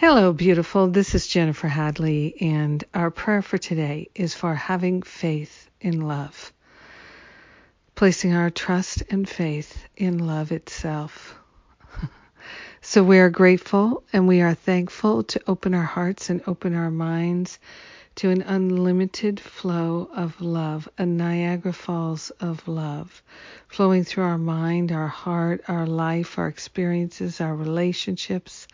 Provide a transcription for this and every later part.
Hello, beautiful. This is Jennifer Hadley, and our prayer for today is for having faith in love, placing our trust and faith in love itself. so we are grateful and we are thankful to open our hearts and open our minds to an unlimited flow of love, a Niagara Falls of love, flowing through our mind, our heart, our life, our experiences, our relationships,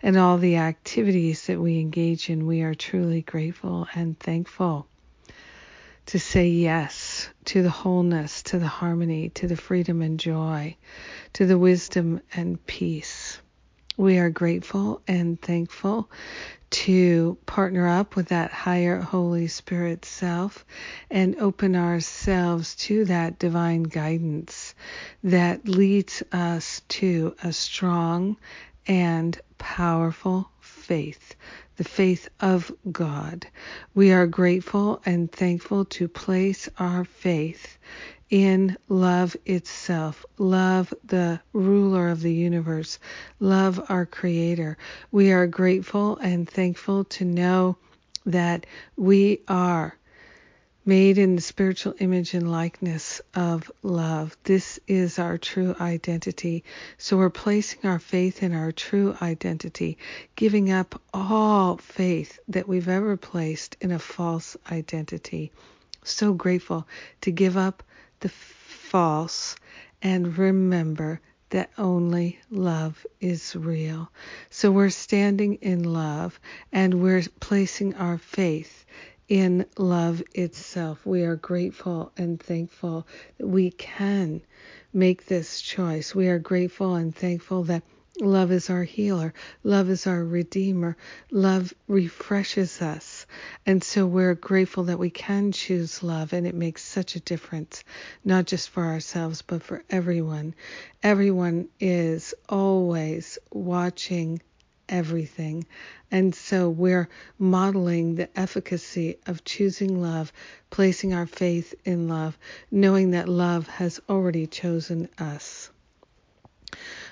and all the activities that we engage in. We are truly grateful and thankful to say yes to the wholeness, to the harmony, to the freedom and joy, to the wisdom and peace. We are grateful and thankful to partner up with that higher Holy Spirit self and open ourselves to that divine guidance that leads us to a strong and powerful faith, the faith of God. We are grateful and thankful to place our faith in love itself, love the ruler of the universe, love our creator. We are grateful and thankful to know that we are made in the spiritual image and likeness of love. This is our true identity. So we're placing our faith in our true identity, giving up all faith that we've ever placed in a false identity. So grateful to give up the false and remember that only love is real. So we're standing in love and we're placing our faith in love itself. We are grateful and thankful that we can make this choice. We are grateful and thankful that Love is our healer. Love is our redeemer. Love refreshes us. And so we're grateful that we can choose love and it makes such a difference, not just for ourselves, but for everyone. Everyone is always watching everything. And so we're modeling the efficacy of choosing love, placing our faith in love, knowing that love has already chosen us.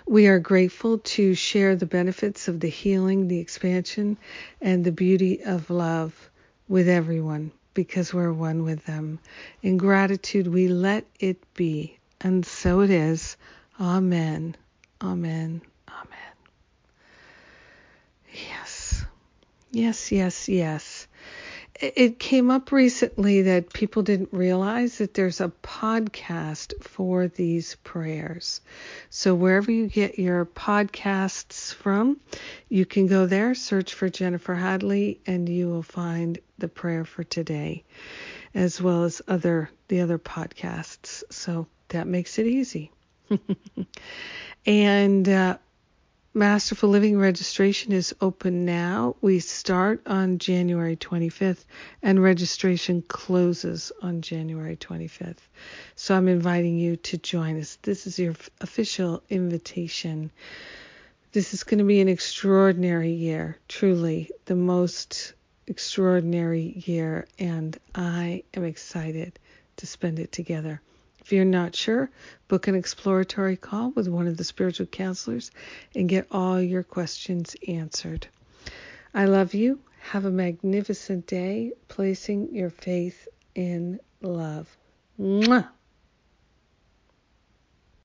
We are grateful to share the benefits of the healing, the expansion, and the beauty of love with everyone because we're one with them. In gratitude, we let it be. And so it is. Amen. Amen. Amen. Yes. Yes, yes, yes it came up recently that people didn't realize that there's a podcast for these prayers. So wherever you get your podcasts from, you can go there, search for Jennifer Hadley, and you will find the prayer for today, as well as other the other podcasts. So that makes it easy. and uh, Masterful Living registration is open now. We start on January 25th and registration closes on January 25th. So I'm inviting you to join us. This is your official invitation. This is going to be an extraordinary year, truly the most extraordinary year, and I am excited to spend it together. If you're not sure, book an exploratory call with one of the spiritual counselors and get all your questions answered. I love you. Have a magnificent day placing your faith in love. Mwah!